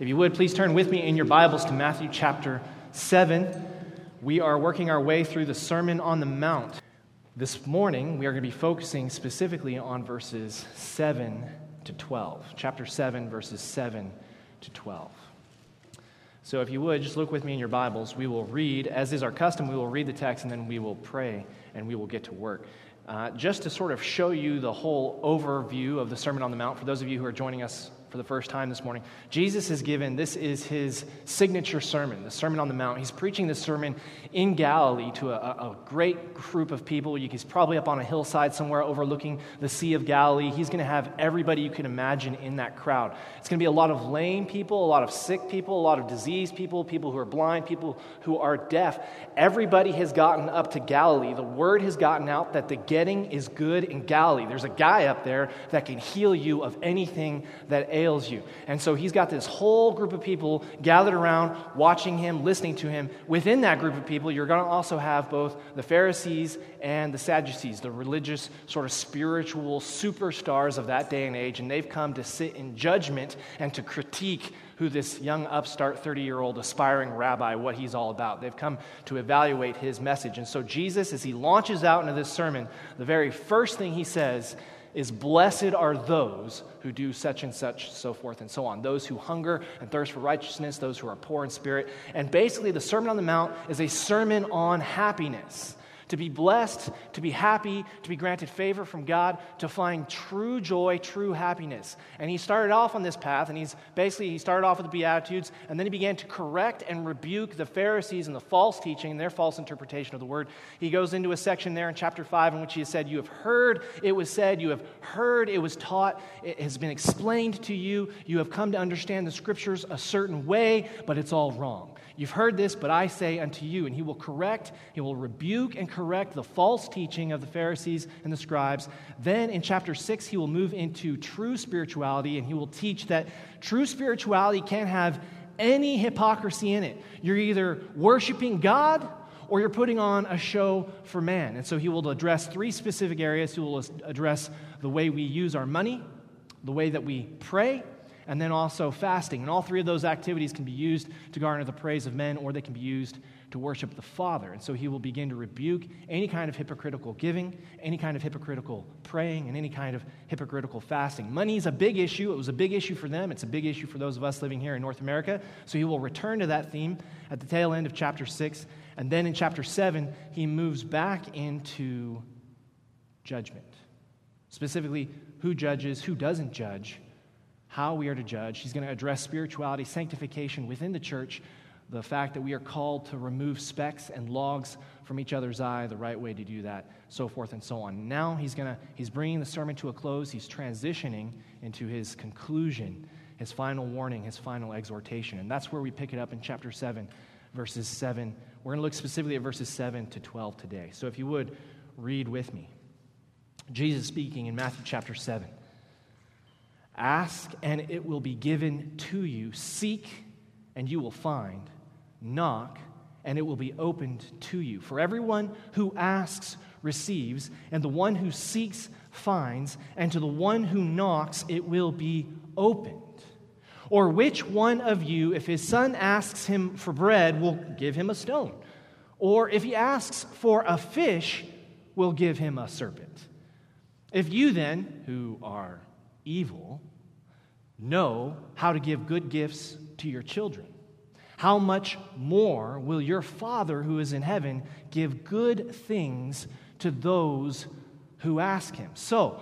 If you would, please turn with me in your Bibles to Matthew chapter 7. We are working our way through the Sermon on the Mount. This morning, we are going to be focusing specifically on verses 7 to 12. Chapter 7, verses 7 to 12. So, if you would, just look with me in your Bibles. We will read, as is our custom, we will read the text and then we will pray and we will get to work. Uh, just to sort of show you the whole overview of the Sermon on the Mount, for those of you who are joining us for the first time this morning. Jesus has given, this is his signature sermon, the Sermon on the Mount. He's preaching this sermon in Galilee to a, a, great group of people. He's probably up on a hillside somewhere overlooking the Sea of Galilee. He's going to have everybody you can imagine in that crowd. It's going to be a lot of lame people, a lot of sick people, a lot of diseased people, people who are blind, people who are deaf. Everybody has gotten up to Galilee. The word has gotten out that the getting is good in Galilee. There's a guy up there that can heal you of anything that ails you. And so he's got this whole group of people gathered around, watching him, listening to him. Within that group of people, you're going to also have both the Pharisees and the Sadducees, the religious, sort of spiritual superstars of that day and age. And they've come to sit in judgment and to critique who this young upstart 30 year old aspiring rabbi, what he's all about. They've come to evaluate his message. And so, Jesus, as he launches out into this sermon, the very first thing he says is blessed are those who do such and such, so forth and so on. Those who hunger and thirst for righteousness, those who are poor in spirit. And basically, the Sermon on the Mount is a sermon on happiness to be blessed, to be happy, to be granted favor from God, to find true joy, true happiness. And he started off on this path, and he's basically, he started off with the Beatitudes, and then he began to correct and rebuke the Pharisees and the false teaching and their false interpretation of the word. He goes into a section there in chapter 5 in which he said, You have heard it was said, you have heard it was taught, it has been explained to you, you have come to understand the scriptures a certain way, but it's all wrong. You've heard this, but I say unto you, and he will correct, he will rebuke and correct the false teaching of the Pharisees and the scribes. Then in chapter 6, he will move into true spirituality, and he will teach that true spirituality can't have any hypocrisy in it. You're either worshiping God or you're putting on a show for man. And so he will address three specific areas. He will address the way we use our money, the way that we pray, and then also fasting. And all three of those activities can be used to garner the praise of men, or they can be used to worship the Father. And so he will begin to rebuke any kind of hypocritical giving, any kind of hypocritical praying, and any kind of hypocritical fasting. Money is a big issue. It was a big issue for them, it's a big issue for those of us living here in North America. So he will return to that theme at the tail end of chapter 6. And then in chapter 7, he moves back into judgment. Specifically, who judges, who doesn't judge, how we are to judge. He's going to address spirituality, sanctification within the church, the fact that we are called to remove specks and logs from each other's eye, the right way to do that, so forth and so on. Now he's going to he's bringing the sermon to a close. He's transitioning into his conclusion, his final warning, his final exhortation. And that's where we pick it up in chapter 7, verses 7. We're going to look specifically at verses 7 to 12 today. So if you would read with me. Jesus speaking in Matthew chapter 7. Ask, and it will be given to you. Seek, and you will find. Knock, and it will be opened to you. For everyone who asks receives, and the one who seeks finds, and to the one who knocks it will be opened. Or which one of you, if his son asks him for bread, will give him a stone? Or if he asks for a fish, will give him a serpent? If you then, who are evil, know how to give good gifts to your children, how much more will your Father who is in heaven give good things to those who ask him? So,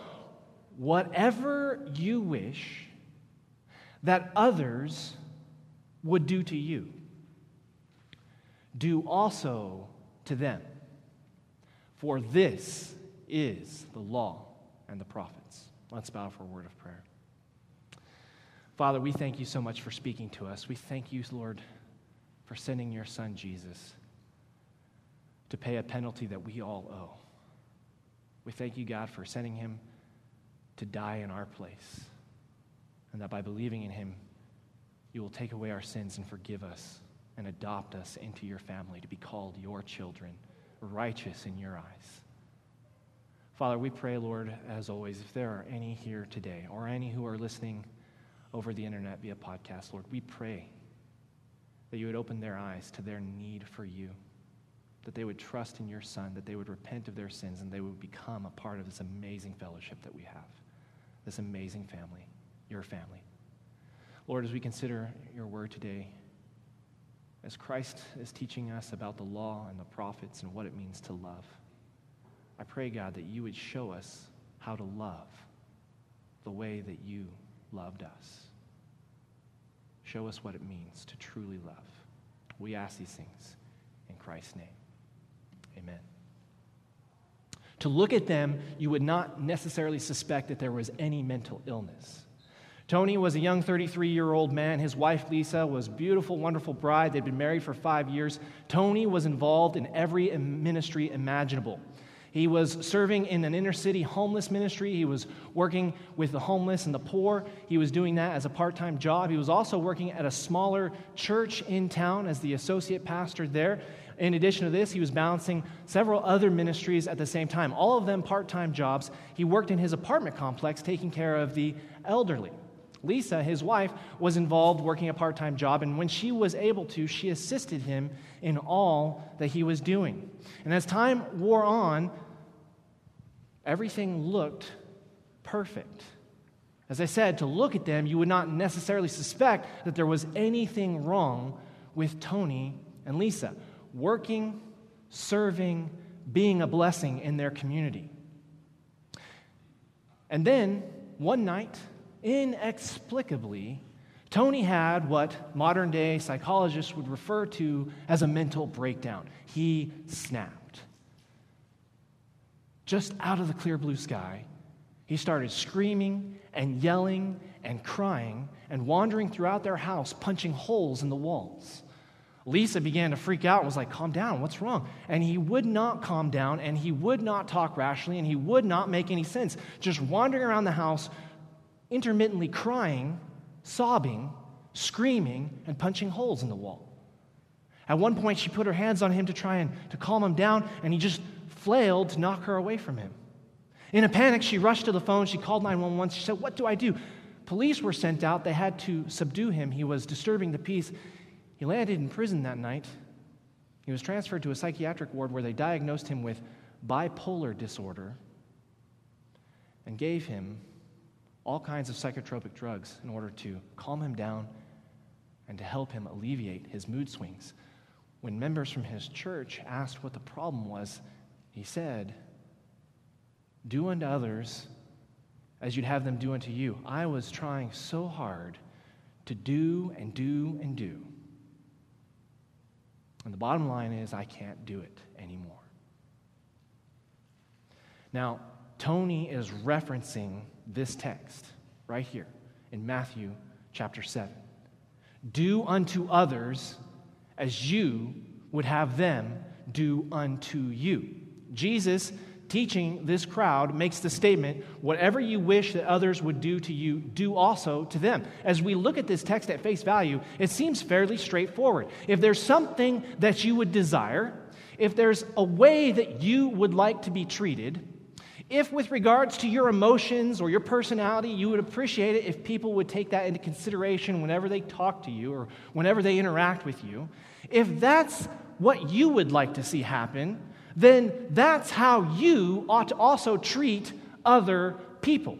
whatever you wish that others would do to you, do also to them. For this is the law and the prophets. Let's bow for a word of prayer. Father, we thank you so much for speaking to us. We thank you, Lord, for sending your son, Jesus, to pay a penalty that we all owe. We thank you, God, for sending him to die in our place, and that by believing in him, you will take away our sins and forgive us and adopt us into your family to be called your children, righteous in your eyes. Father, we pray, Lord, as always, if there are any here today or any who are listening over the internet via podcast, Lord, we pray that you would open their eyes to their need for you, that they would trust in your Son, that they would repent of their sins, and they would become a part of this amazing fellowship that we have, this amazing family, your family. Lord, as we consider your word today, as Christ is teaching us about the law and the prophets and what it means to love, I pray, God, that you would show us how to love the way that you loved us. Show us what it means to truly love. We ask these things in Christ's name. Amen. To look at them, you would not necessarily suspect that there was any mental illness. Tony was a young 33 year old man. His wife, Lisa, was a beautiful, wonderful bride. They'd been married for five years. Tony was involved in every ministry imaginable. He was serving in an inner city homeless ministry. He was working with the homeless and the poor. He was doing that as a part time job. He was also working at a smaller church in town as the associate pastor there. In addition to this, he was balancing several other ministries at the same time, all of them part time jobs. He worked in his apartment complex taking care of the elderly. Lisa, his wife, was involved working a part time job, and when she was able to, she assisted him in all that he was doing. And as time wore on, everything looked perfect. As I said, to look at them, you would not necessarily suspect that there was anything wrong with Tony and Lisa, working, serving, being a blessing in their community. And then, one night, inexplicably, Tony had what modern day psychologists would refer to as a mental breakdown. He snapped. Just out of the clear blue sky, he started screaming and yelling and crying and wandering throughout their house, punching holes in the walls. Lisa began to freak out and was like, Calm down, what's wrong? And he would not calm down and he would not talk rationally and he would not make any sense. Just wandering around the house, intermittently crying, sobbing, screaming, and punching holes in the wall. At one point, she put her hands on him to try and to calm him down, and he just flailed to knock her away from him. In a panic, she rushed to the phone. She called 911. She said, What do I do? Police were sent out. They had to subdue him. He was disturbing the peace. He landed in prison that night. He was transferred to a psychiatric ward where they diagnosed him with bipolar disorder and gave him all kinds of psychotropic drugs in order to calm him down and to help him alleviate his mood swings. When members from his church asked what the problem was, he said, Do unto others as you'd have them do unto you. I was trying so hard to do and do and do. And the bottom line is, I can't do it anymore. Now, Tony is referencing this text right here in Matthew chapter 7. Do unto others as you would have them do unto you. Jesus, teaching this crowd, makes the statement whatever you wish that others would do to you, do also to them. As we look at this text at face value, it seems fairly straightforward. If there's something that you would desire, if there's a way that you would like to be treated, if, with regards to your emotions or your personality, you would appreciate it if people would take that into consideration whenever they talk to you or whenever they interact with you, if that's what you would like to see happen, then that's how you ought to also treat other people.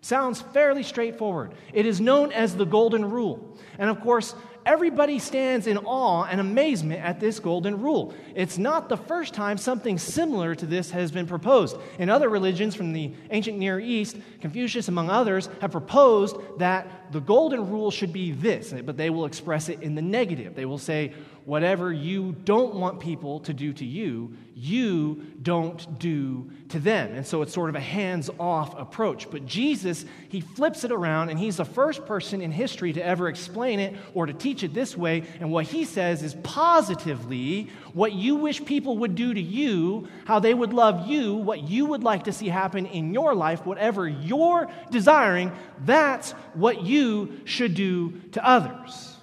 Sounds fairly straightforward. It is known as the Golden Rule. And of course, everybody stands in awe and amazement at this golden rule. It's not the first time something similar to this has been proposed. In other religions from the ancient Near East, Confucius, among others, have proposed that the golden rule should be this, but they will express it in the negative. They will say, whatever you don't want people to do to you, you don't do to them. And so it's sort of a hands off approach. But Jesus, he flips it around, and he's the first person in history to ever explain it or to teach it this way. And what he says is positively what you wish people would do to you, how they would love you, what you would like to see happen in your life, whatever you're desiring, that's what you should do to others.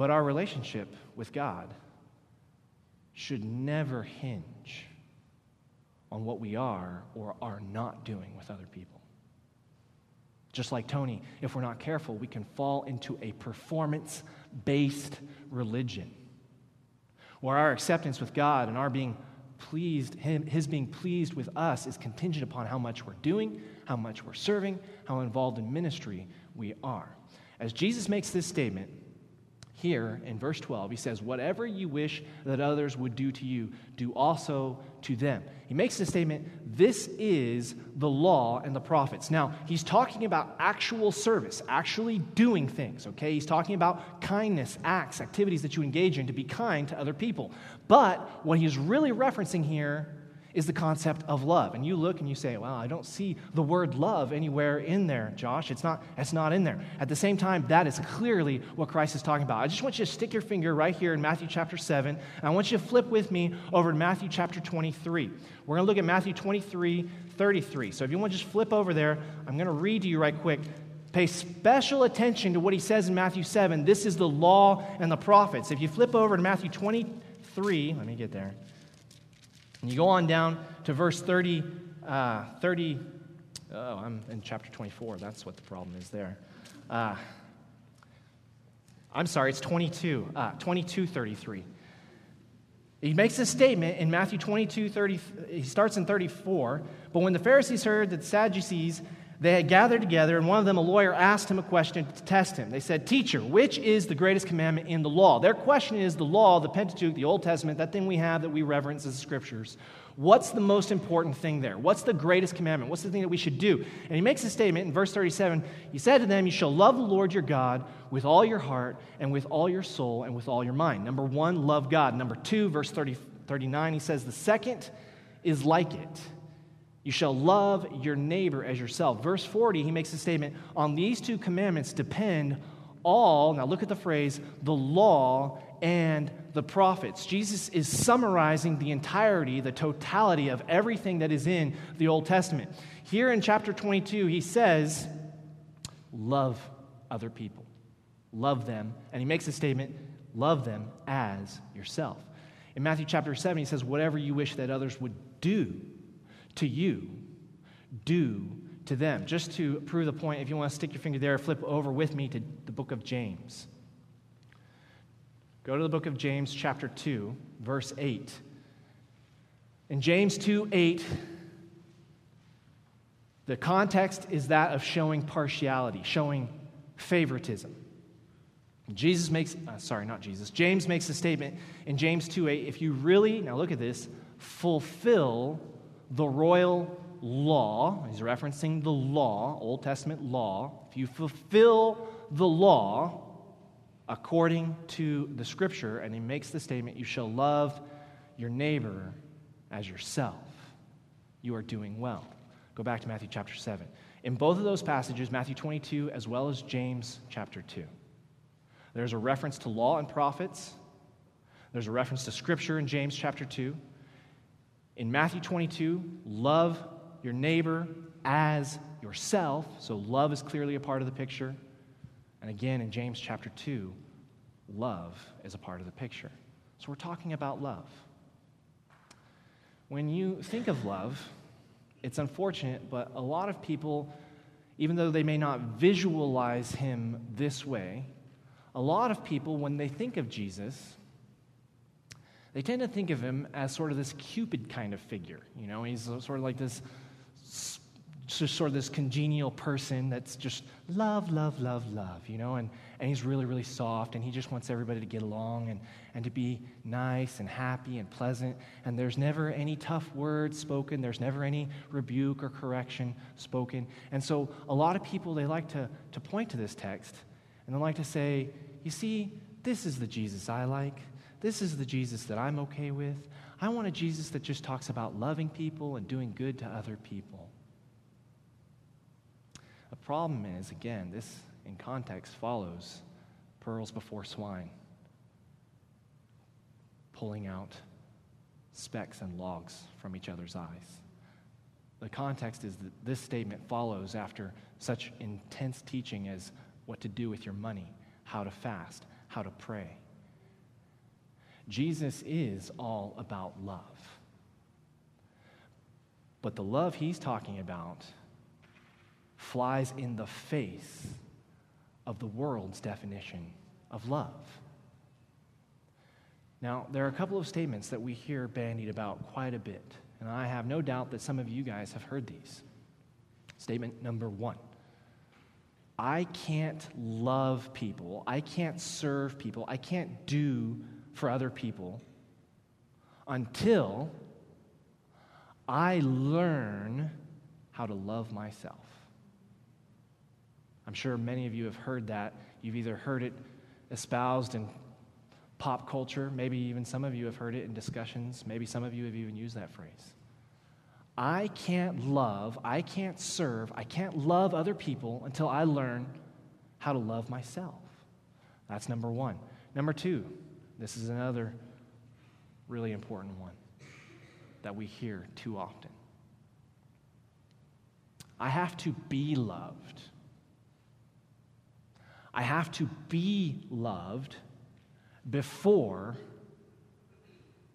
But our relationship with God should never hinge on what we are or are not doing with other people. Just like Tony, if we're not careful, we can fall into a performance based religion where our acceptance with God and our being pleased, him, his being pleased with us is contingent upon how much we're doing, how much we're serving, how involved in ministry we are. As Jesus makes this statement, here in verse 12, he says, Whatever you wish that others would do to you, do also to them. He makes the statement, This is the law and the prophets. Now, he's talking about actual service, actually doing things, okay? He's talking about kindness, acts, activities that you engage in to be kind to other people. But what he's really referencing here is the concept of love. And you look and you say, well, I don't see the word love anywhere in there, Josh. It's not, it's not in there. At the same time, that is clearly what Christ is talking about. I just want you to stick your finger right here in Matthew chapter 7. And I want you to flip with me over to Matthew chapter 23. We're going to look at Matthew 23, 33. So if you want to just flip over there, I'm going to read to you right quick. Pay special attention to what he says in Matthew 7. This is the law and the prophets. If you flip over to Matthew 23, let me get there. And you go on down to verse 30, uh, 30 oh, I'm in chapter 24. That's what the problem is there. Uh, I'm sorry, it's 22, uh, 22, 33. He makes a statement in Matthew 22, 30, he starts in 34. But when the Pharisees heard that the Sadducees they had gathered together, and one of them, a lawyer, asked him a question to test him. They said, Teacher, which is the greatest commandment in the law? Their question is the law, the Pentateuch, the Old Testament, that thing we have that we reverence as scriptures. What's the most important thing there? What's the greatest commandment? What's the thing that we should do? And he makes a statement in verse 37 He said to them, You shall love the Lord your God with all your heart, and with all your soul, and with all your mind. Number one, love God. Number two, verse 30, 39, he says, The second is like it you shall love your neighbor as yourself. Verse 40, he makes a statement on these two commandments depend all, now look at the phrase, the law and the prophets. Jesus is summarizing the entirety, the totality of everything that is in the Old Testament. Here in chapter 22, he says, Love other people, love them. And he makes a statement, Love them as yourself. In Matthew chapter 7, he says, Whatever you wish that others would do to you, do to them. Just to prove the point, if you want to stick your finger there, flip over with me to the book of James. Go to the book of James, chapter 2, verse 8. In James 2 8, the context is that of showing partiality, showing favoritism. Jesus makes, uh, sorry, not Jesus, James makes a statement in James 2 8, if you really, now look at this, fulfill the royal law, he's referencing the law, Old Testament law, if you fulfill the law according to the scripture, and he makes the statement, you shall love your neighbor as yourself, you are doing well. Go back to Matthew chapter 7. In both of those passages, Matthew 22 as well as James chapter 2, there's a reference to law and prophets. There's a reference to scripture in James chapter 2. In Matthew 22, love your neighbor as yourself. So love is clearly a part of the picture. And again, in James chapter 2, love is a part of the picture. So we're talking about love. When you think of love, it's unfortunate, but a lot of people, even though they may not visualize him this way, a lot of people, when they think of Jesus, they tend to think of him as sort of this Cupid kind of figure. You know, he's sort of like this, just sort of this congenial person that's just love, love, love, love, you know, and, and he's really, really soft, and he just wants everybody to get along and, and to be nice and happy and pleasant. And there's never any tough words spoken, there's never any rebuke or correction spoken. And so a lot of people, they like to, to point to this text, and they like to say, you see, this is the Jesus I like. This is the Jesus that I'm okay with. I want a Jesus that just talks about loving people and doing good to other people. The problem is, again, this in context follows pearls before swine, pulling out specks and logs from each other's eyes. The context is that this statement follows after such intense teaching as what to do with your money, how to fast, how to pray. Jesus is all about love. But the love he's talking about flies in the face of the world's definition of love. Now, there are a couple of statements that we hear bandied about quite a bit, and I have no doubt that some of you guys have heard these. Statement number one I can't love people, I can't serve people, I can't do for other people until I learn how to love myself. I'm sure many of you have heard that. You've either heard it espoused in pop culture, maybe even some of you have heard it in discussions, maybe some of you have even used that phrase. I can't love, I can't serve, I can't love other people until I learn how to love myself. That's number one. Number two, this is another really important one that we hear too often. I have to be loved. I have to be loved before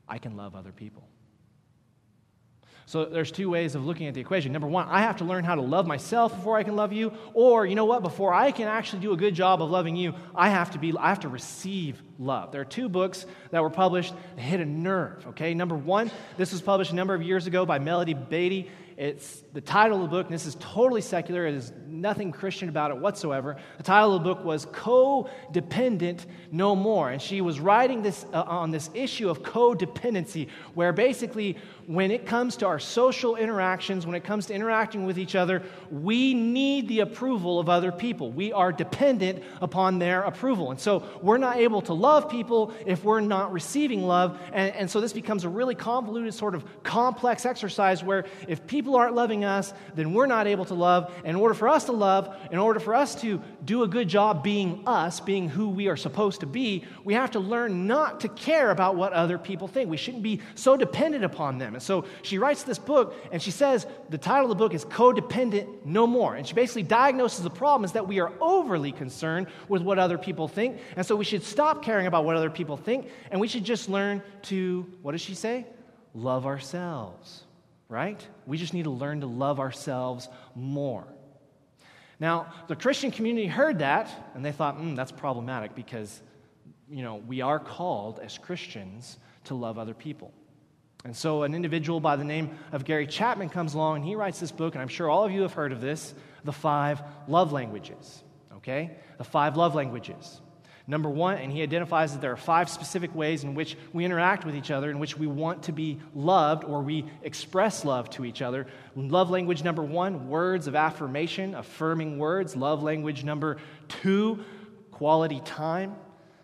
I can love other people. So there's two ways of looking at the equation. Number one, I have to learn how to love myself before I can love you. Or, you know what, before I can actually do a good job of loving you, I have to be I have to receive love. There are two books that were published that hit a nerve. Okay, number one, this was published a number of years ago by Melody Beattie. It's the title of the book, this is totally secular. Is nothing Christian about it whatsoever. The title of the book was Codependent No More. And she was writing this uh, on this issue of codependency, where basically, when it comes to our social interactions, when it comes to interacting with each other, we need the approval of other people. We are dependent upon their approval. And so we're not able to love people if we're not receiving love. And, and so this becomes a really convoluted, sort of complex exercise where if people aren't loving us, then we're not able to love. In order for us to love, in order for us to do a good job being us, being who we are supposed to be, we have to learn not to care about what other people think. We shouldn't be so dependent upon them. And so she writes this book, and she says the title of the book is Codependent No More. And she basically diagnoses the problem is that we are overly concerned with what other people think. And so we should stop caring about what other people think, and we should just learn to, what does she say? Love ourselves, right? We just need to learn to love ourselves more. Now, the Christian community heard that and they thought, mm, that's problematic because, you know, we are called as Christians to love other people. And so an individual by the name of Gary Chapman comes along and he writes this book, and I'm sure all of you have heard of this The Five Love Languages. Okay? The Five Love Languages. Number one, and he identifies that there are five specific ways in which we interact with each other, in which we want to be loved or we express love to each other. Love language number one, words of affirmation, affirming words. Love language number two, quality time,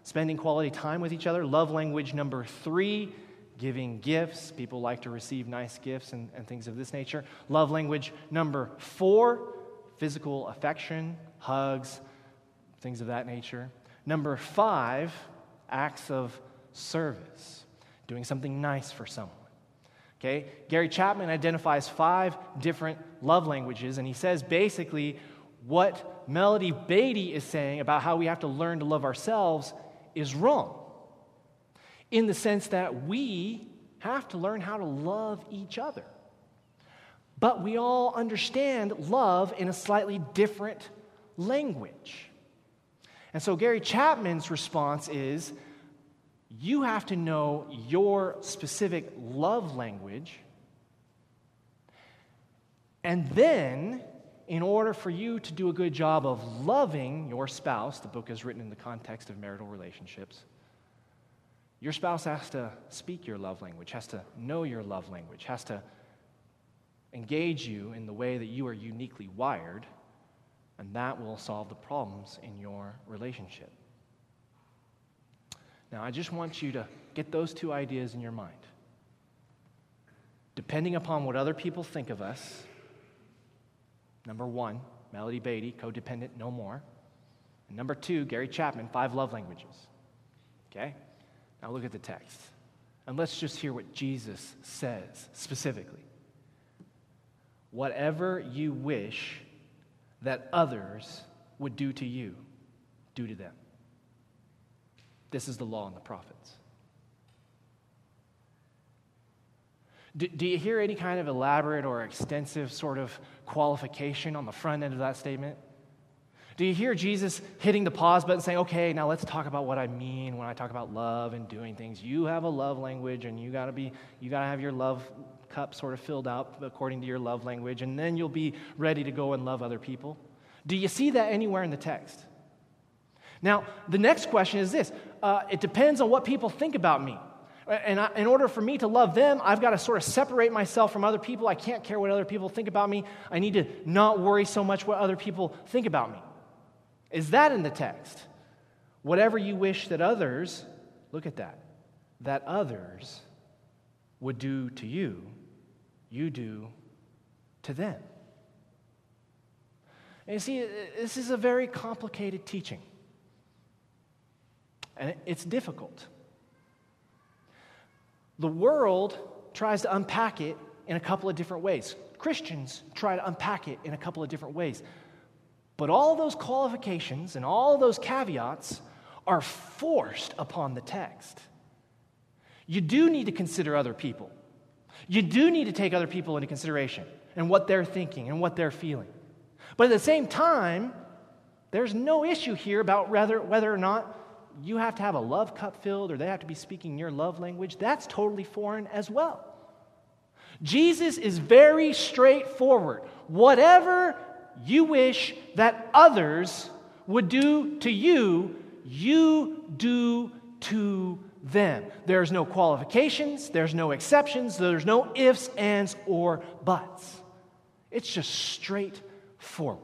spending quality time with each other. Love language number three, giving gifts. People like to receive nice gifts and, and things of this nature. Love language number four, physical affection, hugs, things of that nature. Number five, acts of service, doing something nice for someone. Okay? Gary Chapman identifies five different love languages, and he says basically what Melody Beattie is saying about how we have to learn to love ourselves is wrong. In the sense that we have to learn how to love each other. But we all understand love in a slightly different language. And so Gary Chapman's response is you have to know your specific love language. And then, in order for you to do a good job of loving your spouse, the book is written in the context of marital relationships. Your spouse has to speak your love language, has to know your love language, has to engage you in the way that you are uniquely wired and that will solve the problems in your relationship. Now, I just want you to get those two ideas in your mind. Depending upon what other people think of us, number one, Melody Beattie, codependent, no more. And number two, Gary Chapman, five love languages. Okay? Now look at the text. And let's just hear what Jesus says specifically. Whatever you wish that others would do to you, do to them. This is the law and the prophets. Do, do, you hear any kind of elaborate or extensive sort of qualification on the front end of that statement? Do you hear Jesus hitting the pause button saying, okay, now let's talk about what I mean when I talk about love and doing things? You have a love language and you gotta be, you gotta have your love cup sort of filled up according to your love language, and then you'll be ready to go and love other people. Do you see that anywhere in the text? Now, the next question is this uh, it depends on what people think about me. And I, in order for me to love them, I've got to sort of separate myself from other people. I can't care what other people think about me. I need to not worry so much what other people think about me. Is that in the text? Whatever you wish that others, look at that, that others would do to you, you do to them. And you see, this is a very complicated teaching. And it's difficult. The world tries to unpack it in a couple of different ways. Christians try to unpack it in a couple of different ways. But all those qualifications and all those caveats are forced upon the text. You do need to consider other people. You do need to take other people into consideration and what they're thinking and what they're feeling. But at the same time, there's no issue here about whether, whether or not you have to have a love cup filled or they have to be speaking your love language. That's totally foreign as well. Jesus is very straightforward. Whatever you wish that others would do to you, you do to them. There's no qualifications, there's no exceptions, there's no ifs, ands, or buts. It's just straightforward.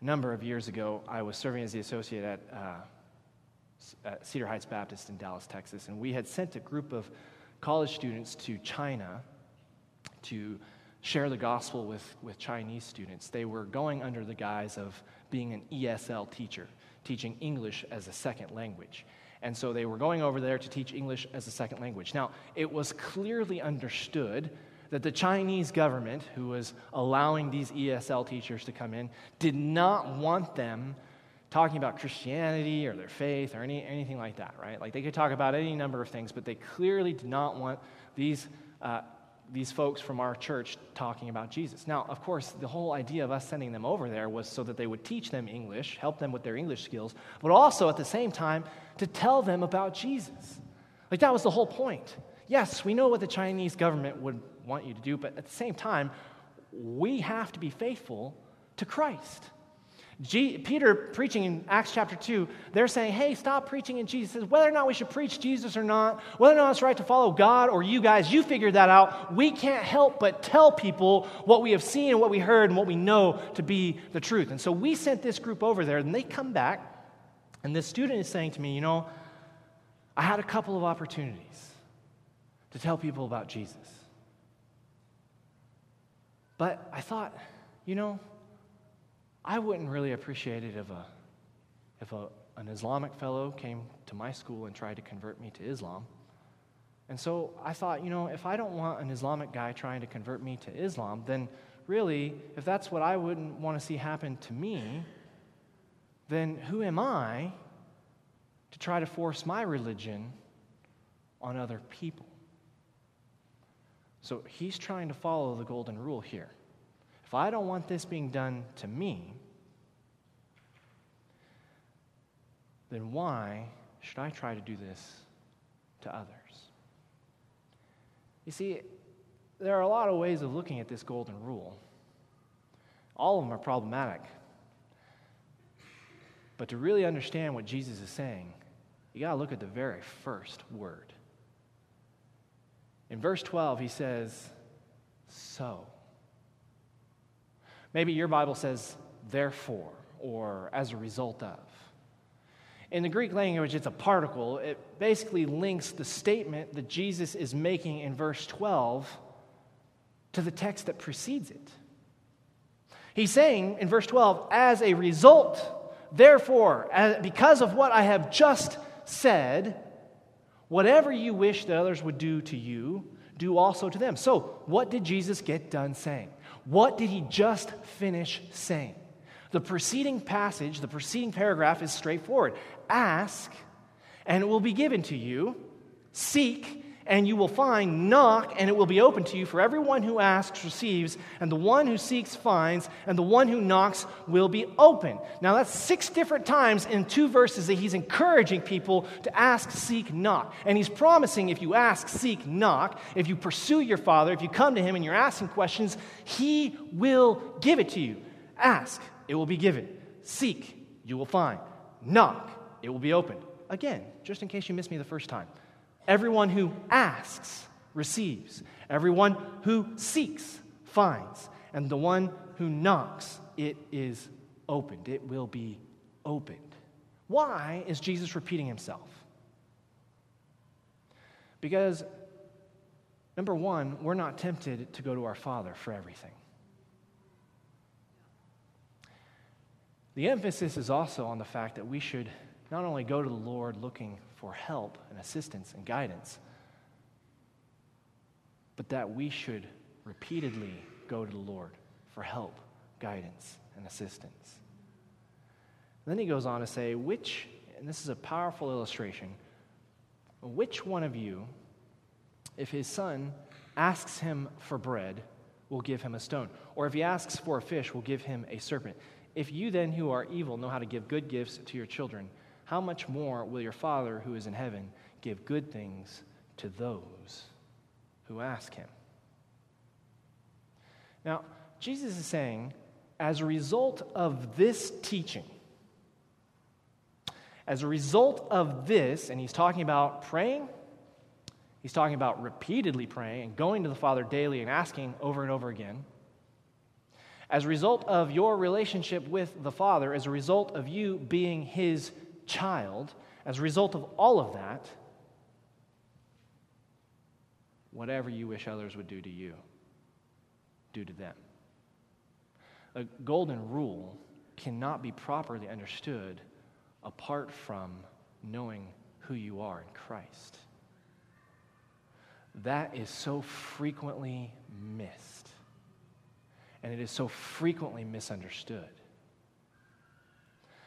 A number of years ago, I was serving as the associate at, uh, at Cedar Heights Baptist in Dallas, Texas, and we had sent a group of college students to China to share the gospel with, with Chinese students. They were going under the guise of being an ESL teacher, teaching English as a second language. And so they were going over there to teach English as a second language. Now, it was clearly understood that the Chinese government, who was allowing these ESL teachers to come in, did not want them talking about Christianity or their faith or any, anything like that, right? Like they could talk about any number of things, but they clearly did not want these uh, these folks from our church talking about Jesus. Now, of course, the whole idea of us sending them over there was so that they would teach them English, help them with their English skills, but also at the same time to tell them about Jesus. Like that was the whole point. Yes, we know what the Chinese government would want you to do, but at the same time, we have to be faithful to Christ. G- Peter preaching in Acts chapter 2, they're saying, hey, stop preaching in Jesus. Says, whether or not we should preach Jesus or not, whether or not it's right to follow God or you guys, you figure that out. We can't help but tell people what we have seen and what we heard and what we know to be the truth. And so we sent this group over there, and they come back, and this student is saying to me, you know, I had a couple of opportunities to tell people about Jesus. But I thought, you know, I wouldn't really appreciate it if, a, if a, an Islamic fellow came to my school and tried to convert me to Islam. And so I thought, you know, if I don't want an Islamic guy trying to convert me to Islam, then really, if that's what I wouldn't want to see happen to me, then who am I to try to force my religion on other people? So he's trying to follow the golden rule here. If I don't want this being done to me, then why should I try to do this to others? You see, there are a lot of ways of looking at this golden rule. All of them are problematic. But to really understand what Jesus is saying, you got to look at the very first word. In verse 12, he says, So. Maybe your Bible says, therefore, or as a result of. In the Greek language, it's a particle. It basically links the statement that Jesus is making in verse 12 to the text that precedes it. He's saying in verse 12, as a result, therefore, because of what I have just said, whatever you wish that others would do to you, do also to them. So, what did Jesus get done saying? What did he just finish saying? The preceding passage, the preceding paragraph is straightforward. Ask, and it will be given to you. Seek, and you will find, knock, and it will be open to you. For everyone who asks receives, and the one who seeks finds, and the one who knocks will be open. Now, that's six different times in two verses that he's encouraging people to ask, seek, knock. And he's promising if you ask, seek, knock, if you pursue your Father, if you come to him and you're asking questions, he will give it to you. Ask, it will be given. Seek, you will find. Knock, it will be opened. Again, just in case you missed me the first time. Everyone who asks receives. Everyone who seeks finds. And the one who knocks, it is opened. It will be opened. Why is Jesus repeating himself? Because, number one, we're not tempted to go to our Father for everything. The emphasis is also on the fact that we should not only go to the Lord looking for help and assistance and guidance, but that we should repeatedly go to the Lord for help, guidance, and assistance. then he goes on to say, which, and this is a powerful illustration, which one of you, if his son asks him for bread, will give him a stone? Or if he asks for a fish, will give him a serpent? If you then, who are evil, know how to give good gifts to your children, how much more will your Father who is in heaven give good things to those who ask him? Now, Jesus is saying, as a result of this teaching, as a result of this, and he's talking about praying, he's talking about repeatedly praying and going to the Father daily and asking over and over again. As a result of your relationship with the Father, as a result of you being his child, as a result of all of that, whatever you wish others would do to you, do to them. A golden rule cannot be properly understood apart from knowing who you are in Christ. That is so frequently missed, and it is so frequently misunderstood.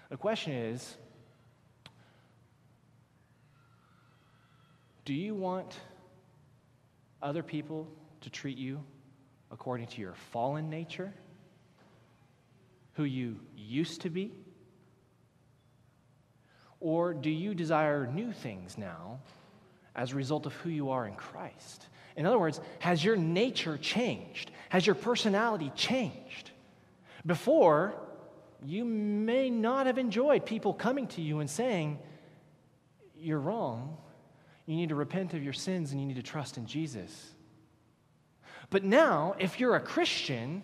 The question is Do you want other people to treat you according to your fallen nature? Who you used to be? Or do you desire new things now as a result of who you are in Christ? In other words, has your nature changed? Has your personality changed? Before, you may not have enjoyed people coming to you and saying, You're wrong. You need to repent of your sins and you need to trust in Jesus. But now, if you're a Christian,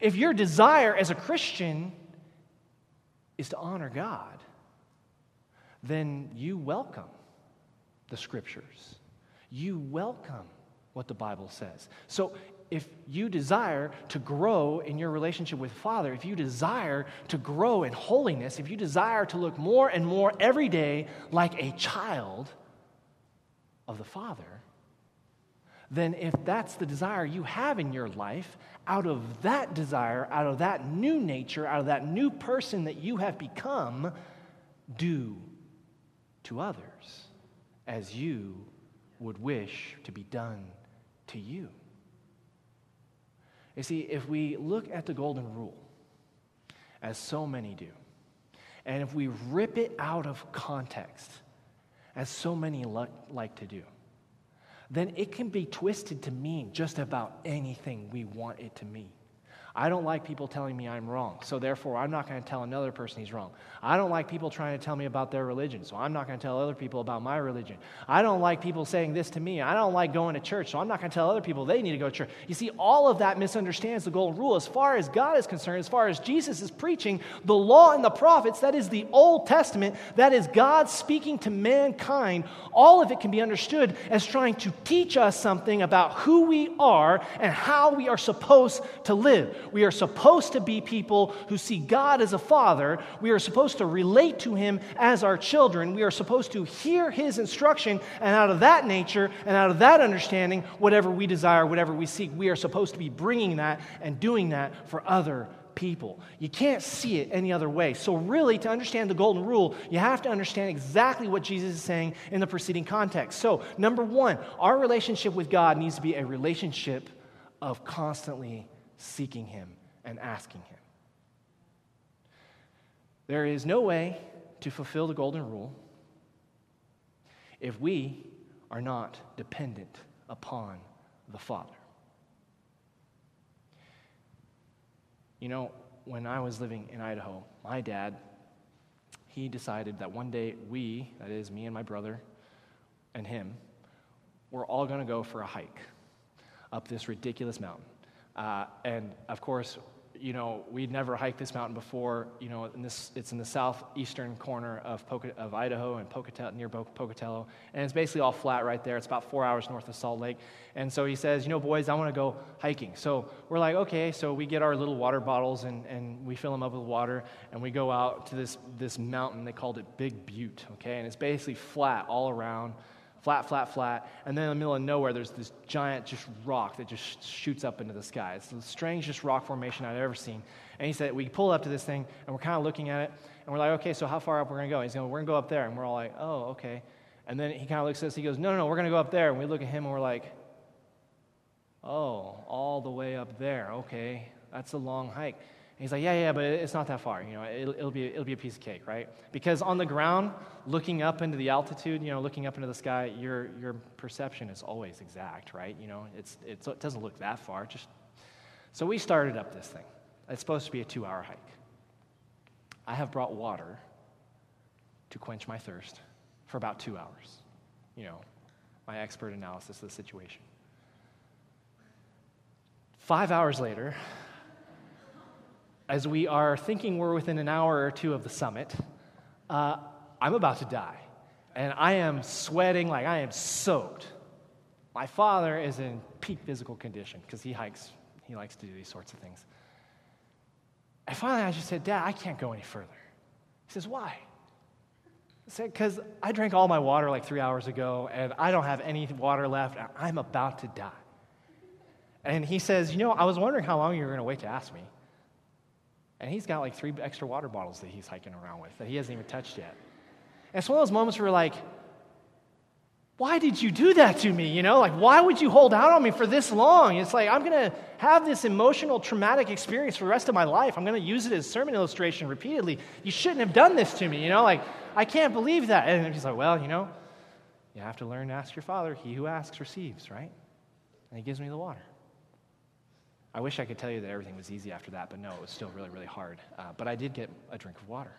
if your desire as a Christian is to honor God, then you welcome the scriptures. You welcome what the Bible says. So if you desire to grow in your relationship with Father, if you desire to grow in holiness, if you desire to look more and more every day like a child of the Father, then if that's the desire you have in your life, out of that desire, out of that new nature, out of that new person that you have become, do to others as you would wish to be done to you. You see, if we look at the golden rule, as so many do, and if we rip it out of context, as so many like to do, then it can be twisted to mean just about anything we want it to mean. I don't like people telling me I'm wrong, so therefore I'm not going to tell another person he's wrong. I don't like people trying to tell me about their religion, so I'm not going to tell other people about my religion. I don't like people saying this to me. I don't like going to church, so I'm not going to tell other people they need to go to church. You see, all of that misunderstands the golden rule. As far as God is concerned, as far as Jesus is preaching, the law and the prophets, that is the Old Testament, that is God speaking to mankind, all of it can be understood as trying to teach us something about who we are and how we are supposed to live. We are supposed to be people who see God as a father. We are supposed to relate to him as our children. We are supposed to hear his instruction, and out of that nature and out of that understanding, whatever we desire, whatever we seek, we are supposed to be bringing that and doing that for other people. You can't see it any other way. So, really, to understand the golden rule, you have to understand exactly what Jesus is saying in the preceding context. So, number one, our relationship with God needs to be a relationship of constantly seeking Him and asking Him. There is no way to fulfill the golden rule if we are not dependent upon the Father. You know, when I was living in Idaho, my dad, he decided that one day we, that is me and my brother and him, were all going to go for a hike up this ridiculous mountain. Uh, and of course, you know, we'd never hiked this mountain before. You know, in this, it's in the southeastern corner of, of Idaho and Pocatello, near Pocatello. And it's basically all flat right there. It's about four hours north of Salt Lake. And so he says, you know, boys, I want to go hiking. So we're like, okay. So we get our little water bottles and, and we fill them up with water. And we go out to this, this mountain. They called it Big Butte, okay? And it's basically flat all around flat, flat, flat. And then in the middle of nowhere, there's this giant just rock that just shoots up into the sky. It's the strangest rock formation I've ever seen. And he said, we pull up to this thing, and we're kind of looking at it, and we're like, okay, so how far up we're going to go? He's going, we're going to go up there. And we're all like, oh, okay. And then he kind of looks at us, he goes, no, no, no, we're going to go up there. And we look at him, and we're like, oh, all the way up there. Okay, that's a long hike he's like, yeah, yeah, but it's not that far. You know, it'll, it'll, be, it'll be a piece of cake, right? Because on the ground, looking up into the altitude, you know, looking up into the sky, your, your perception is always exact, right? You know, it's, it's, it doesn't look that far. Just So we started up this thing. It's supposed to be a two hour hike. I have brought water to quench my thirst for about two hours. You know, my expert analysis of the situation. Five hours later, as we are thinking we're within an hour or two of the summit, uh, I'm about to die. And I am sweating like I am soaked. My father is in peak physical condition because he hikes, he likes to do these sorts of things. And finally, I just said, Dad, I can't go any further. He says, Why? I said, Because I drank all my water like three hours ago, and I don't have any water left, and I'm about to die. And he says, You know, I was wondering how long you were going to wait to ask me. And he's got like three extra water bottles that he's hiking around with that he hasn't even touched yet. And it's one of those moments where we're like, why did you do that to me? You know, like, why would you hold out on me for this long? It's like, I'm going to have this emotional, traumatic experience for the rest of my life. I'm going to use it as sermon illustration repeatedly. You shouldn't have done this to me. You know, like, I can't believe that. And he's like, well, you know, you have to learn to ask your father. He who asks receives, right? And he gives me the water. I wish I could tell you that everything was easy after that, but no, it was still really, really hard. Uh, but I did get a drink of water.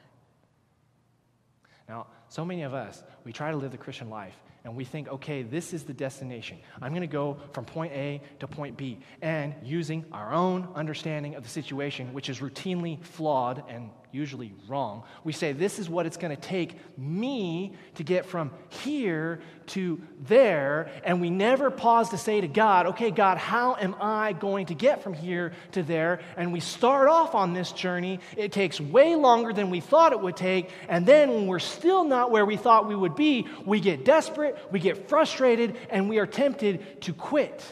Now, so many of us, we try to live the Christian life and we think, okay, this is the destination. I'm going to go from point A to point B. And using our own understanding of the situation, which is routinely flawed and usually wrong, we say, this is what it's going to take me to get from here to there. And we never pause to say to God, okay, God, how am I going to get from here to there? And we start off on this journey. It takes way longer than we thought it would take. And then when we're still not where we thought we would be, we get desperate, we get frustrated, and we are tempted to quit.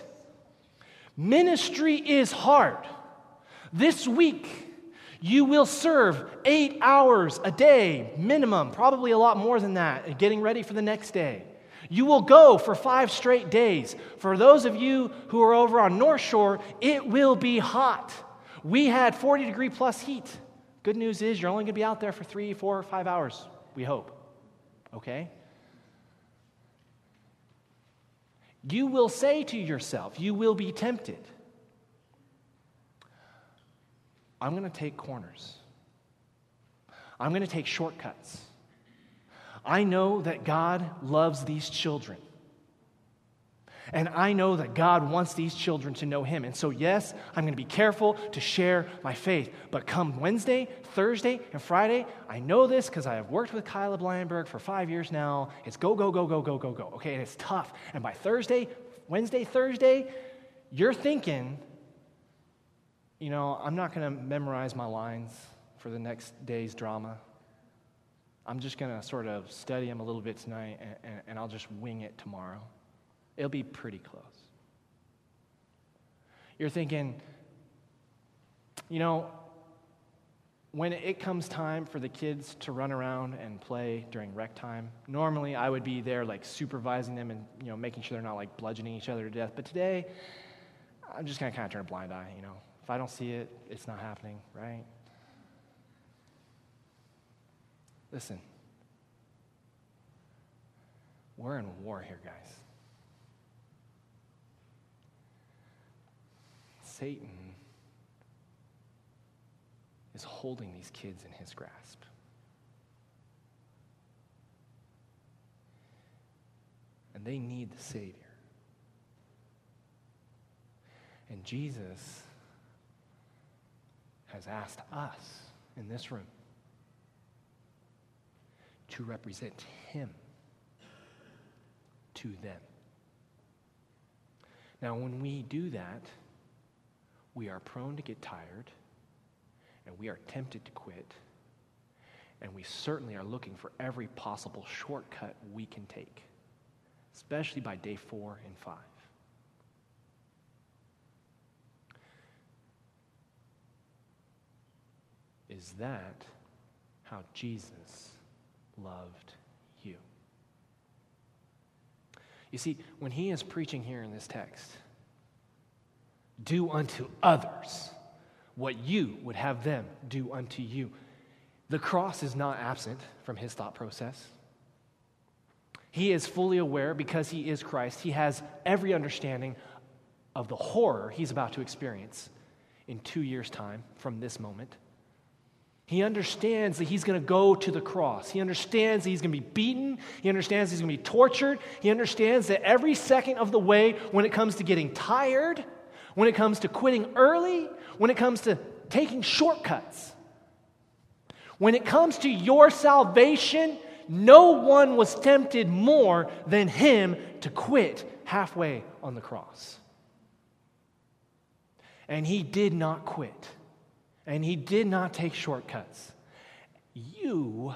Ministry is hard. This week, you will serve eight hours a day, minimum, probably a lot more than that, getting ready for the next day. You will go for five straight days. For those of you who are over on North Shore, it will be hot. We had 40 degree plus heat. Good news is you're only going to be out there for three, four, five hours, we hope. Okay? You will say to yourself, you will be tempted. I'm going to take corners. I'm going to take shortcuts. I know that God loves these children. And I know that God wants these children to know Him. And so, yes, I'm going to be careful to share my faith. But come Wednesday, Thursday, and Friday, I know this because I have worked with Kyla Blyenberg for five years now. It's go, go, go, go, go, go, go. Okay, and it's tough. And by Thursday, Wednesday, Thursday, you're thinking, you know, I'm not going to memorize my lines for the next day's drama. I'm just going to sort of study them a little bit tonight and, and, and I'll just wing it tomorrow. It'll be pretty close. You're thinking, you know, when it comes time for the kids to run around and play during rec time, normally I would be there like supervising them and you know making sure they're not like bludgeoning each other to death. But today, I'm just gonna kind of turn a blind eye. You know, if I don't see it, it's not happening, right? Listen, we're in war here, guys. Satan is holding these kids in his grasp. And they need the Savior. And Jesus has asked us in this room to represent Him to them. Now, when we do that, we are prone to get tired and we are tempted to quit. And we certainly are looking for every possible shortcut we can take, especially by day four and five. Is that how Jesus loved you? You see, when he is preaching here in this text, do unto others what you would have them do unto you. The cross is not absent from his thought process. He is fully aware because he is Christ. He has every understanding of the horror he's about to experience in two years' time from this moment. He understands that he's going to go to the cross. He understands that he's going to be beaten. He understands he's going to be tortured. He understands that every second of the way, when it comes to getting tired, when it comes to quitting early, when it comes to taking shortcuts. When it comes to your salvation, no one was tempted more than him to quit halfway on the cross. And he did not quit, and he did not take shortcuts. You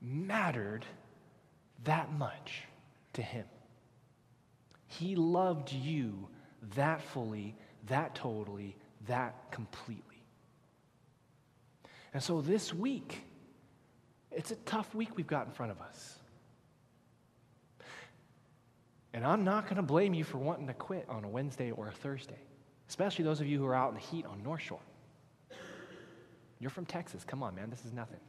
mattered that much to him. He loved you that fully, that totally, that completely. And so this week, it's a tough week we've got in front of us. And I'm not going to blame you for wanting to quit on a Wednesday or a Thursday, especially those of you who are out in the heat on North Shore. You're from Texas. Come on, man. This is nothing.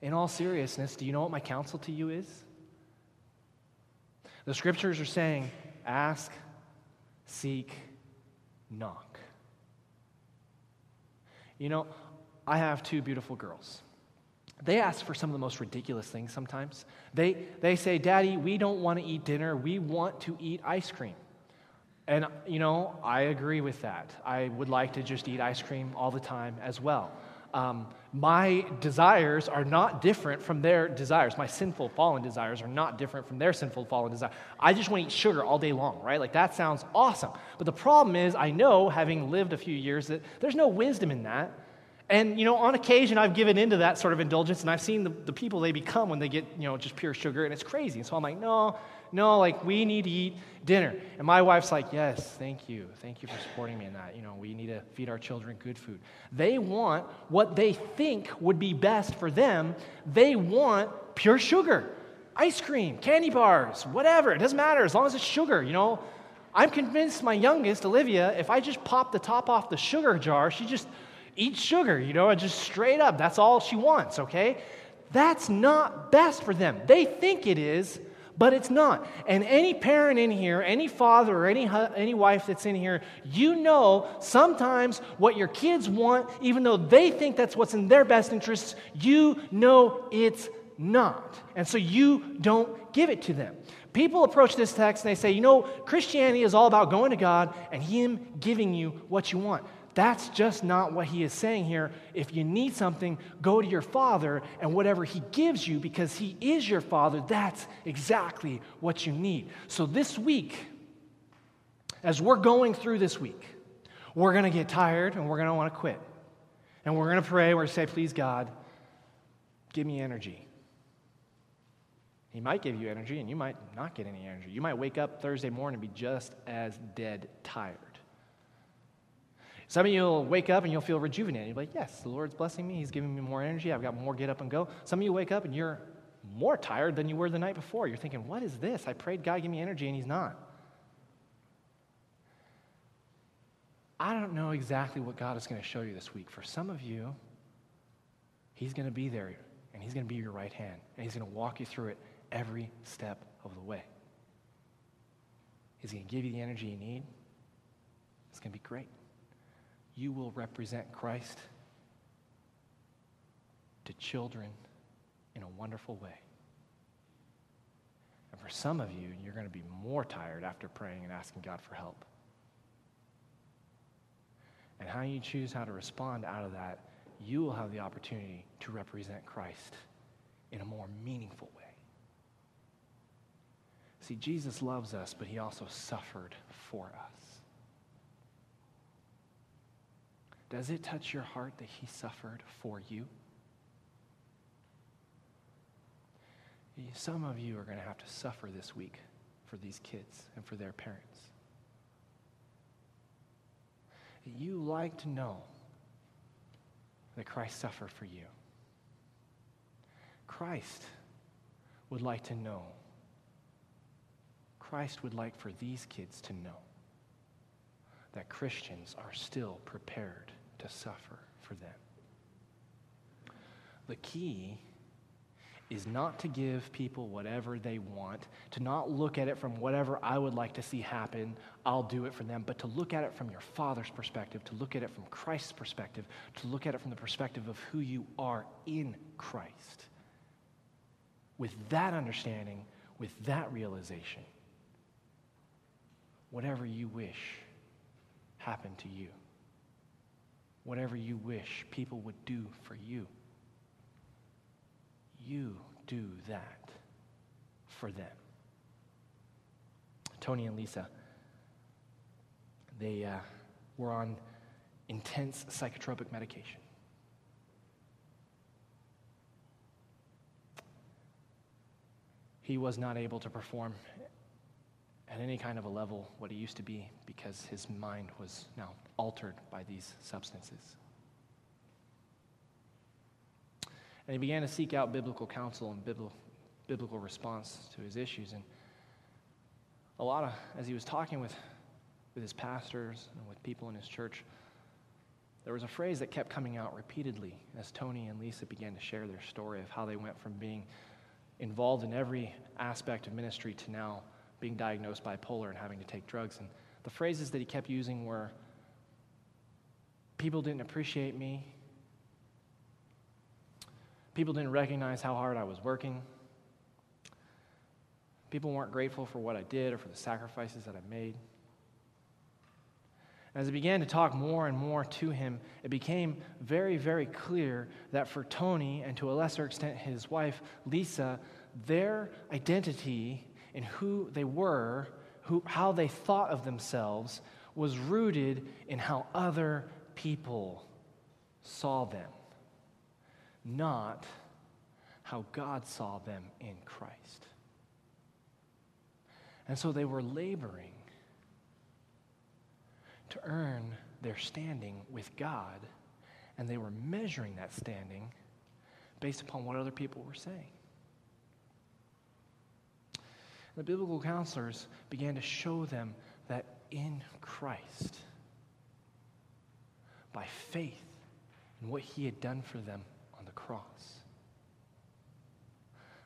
In all seriousness, do you know what my counsel to you is? The scriptures are saying ask, seek, knock. You know, I have two beautiful girls. They ask for some of the most ridiculous things sometimes. They, they say, Daddy, we don't want to eat dinner, we want to eat ice cream. And, you know, I agree with that. I would like to just eat ice cream all the time as well. Um, my desires are not different from their desires. My sinful, fallen desires are not different from their sinful, fallen desires. I just want to eat sugar all day long, right? Like that sounds awesome. But the problem is, I know, having lived a few years, that there's no wisdom in that. And, you know, on occasion, I've given into that sort of indulgence, and I've seen the, the people they become when they get, you know, just pure sugar, and it's crazy. And so I'm like, no, no, like we need to eat dinner. And my wife's like, yes, thank you. Thank you for supporting me in that. You know, we need to feed our children good food. They want what they think would be best for them. They want pure sugar, ice cream, candy bars, whatever. It doesn't matter as long as it's sugar, you know. I'm convinced my youngest, Olivia, if I just pop the top off the sugar jar, she just eats sugar, you know, just straight up. That's all she wants, okay? That's not best for them. They think it is, but it's not. And any parent in here, any father or any, any wife that's in here, you know sometimes what your kids want, even though they think that's what's in their best interests, you know it's not. And so you don't give it to them. People approach this text and they say, you know, Christianity is all about going to God and Him giving you what you want. That's just not what he is saying here. If you need something, go to your father, and whatever he gives you, because he is your father, that's exactly what you need. So this week, as we're going through this week, we're going to get tired and we're going to want to quit. And we're going to pray, we're going to say, please, God, give me energy. He might give you energy, and you might not get any energy. You might wake up Thursday morning and be just as dead tired. Some of you will wake up and you'll feel rejuvenated. You'll be like, yes, the Lord's blessing me. He's giving me more energy. I've got more get up and go. Some of you wake up and you're more tired than you were the night before. You're thinking, what is this? I prayed God give me energy and He's not. I don't know exactly what God is going to show you this week. For some of you, He's going to be there and He's going to be your right hand and He's going to walk you through it every step of the way. He's going to give you the energy you need. It's going to be great. You will represent Christ to children in a wonderful way. And for some of you, you're going to be more tired after praying and asking God for help. And how you choose how to respond out of that, you will have the opportunity to represent Christ in a more meaningful way. See, Jesus loves us, but he also suffered for us. Does it touch your heart that he suffered for you? Some of you are going to have to suffer this week for these kids and for their parents. You like to know that Christ suffered for you. Christ would like to know. Christ would like for these kids to know that Christians are still prepared to suffer for them. The key is not to give people whatever they want, to not look at it from whatever I would like to see happen, I'll do it for them, but to look at it from your Father's perspective, to look at it from Christ's perspective, to look at it from the perspective of who you are in Christ. With that understanding, with that realization, whatever you wish happen to you, whatever you wish people would do for you you do that for them. Tony and Lisa, they uh, were on intense psychotropic medication. He was not able to perform at any kind of a level what he used to be because his mind was now altered by these substances. And he began to seek out biblical counsel and biblical response to his issues. And a lot of, as he was talking with, with his pastors and with people in his church, there was a phrase that kept coming out repeatedly as Tony and Lisa began to share their story of how they went from being involved in every aspect of ministry to now being diagnosed bipolar and having to take drugs. And the phrases that he kept using were people didn't appreciate me, People didn't recognize how hard I was working. People weren't grateful for what I did or for the sacrifices that I made. As I began to talk more and more to him, it became very, very clear that for Tony and to a lesser extent his wife, Lisa, their identity and who they were, who, how they thought of themselves, was rooted in how other people saw them not how God saw them in Christ. And so they were laboring to earn their standing with God, and they were measuring that standing based upon what other people were saying. The biblical counselors began to show them that in Christ, by faith in what he had done for them on the cross.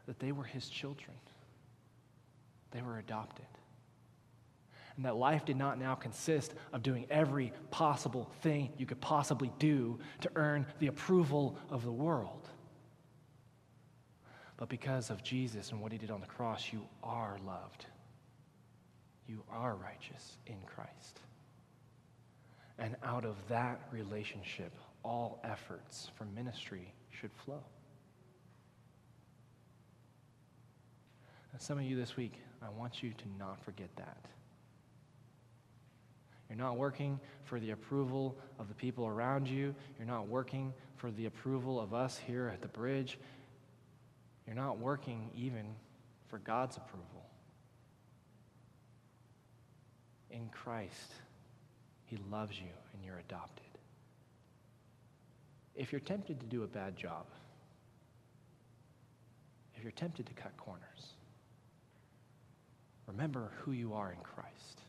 That they were his children, they were adopted. And that life did not now consist of doing every possible thing you could possibly do to earn the approval of the world. But because of Jesus and what he did on the cross, you are loved. You are righteous in Christ. And out of that relationship, all efforts for ministry should flow. And some of you this week, I want you to not forget that. You're not working for the approval of the people around you. You're not working for the approval of us here at the bridge. You're not working even for God's approval. In Christ, He loves you, and you're adopted. If you're tempted to do a bad job, if you're tempted to cut corners, remember who you are in Christ.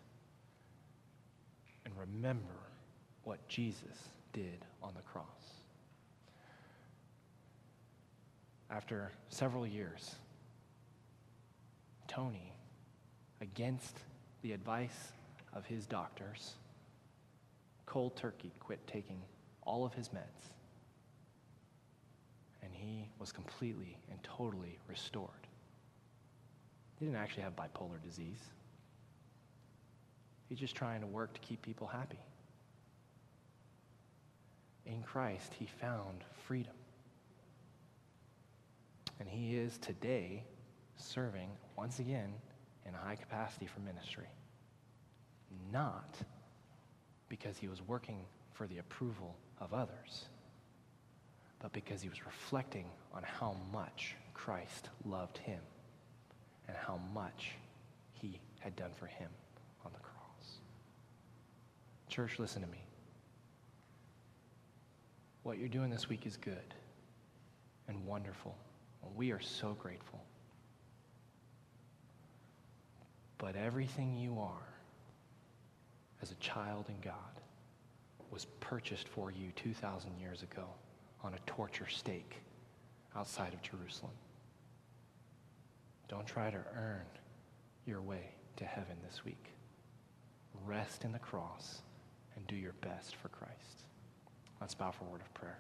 And remember what Jesus did on the cross. After several years, Tony, against the advice of his doctors, cold turkey quit taking all of his meds. And he was completely and totally restored. He didn't actually have bipolar disease. He's just trying to work to keep people happy. In Christ, he found freedom. And he is today serving once again in a high capacity for ministry. Not because he was working for the approval of others, but because he was reflecting on how much Christ loved him and how much he had done for him on the cross. Church, listen to me. What you're doing this week is good and wonderful. And we are so grateful. But everything you are as a child in God was purchased for you 2,000 years ago on a torture stake outside of Jerusalem. Don't try to earn your way to heaven this week. Rest in the cross and do your best for Christ. Let's bow for a word of prayer.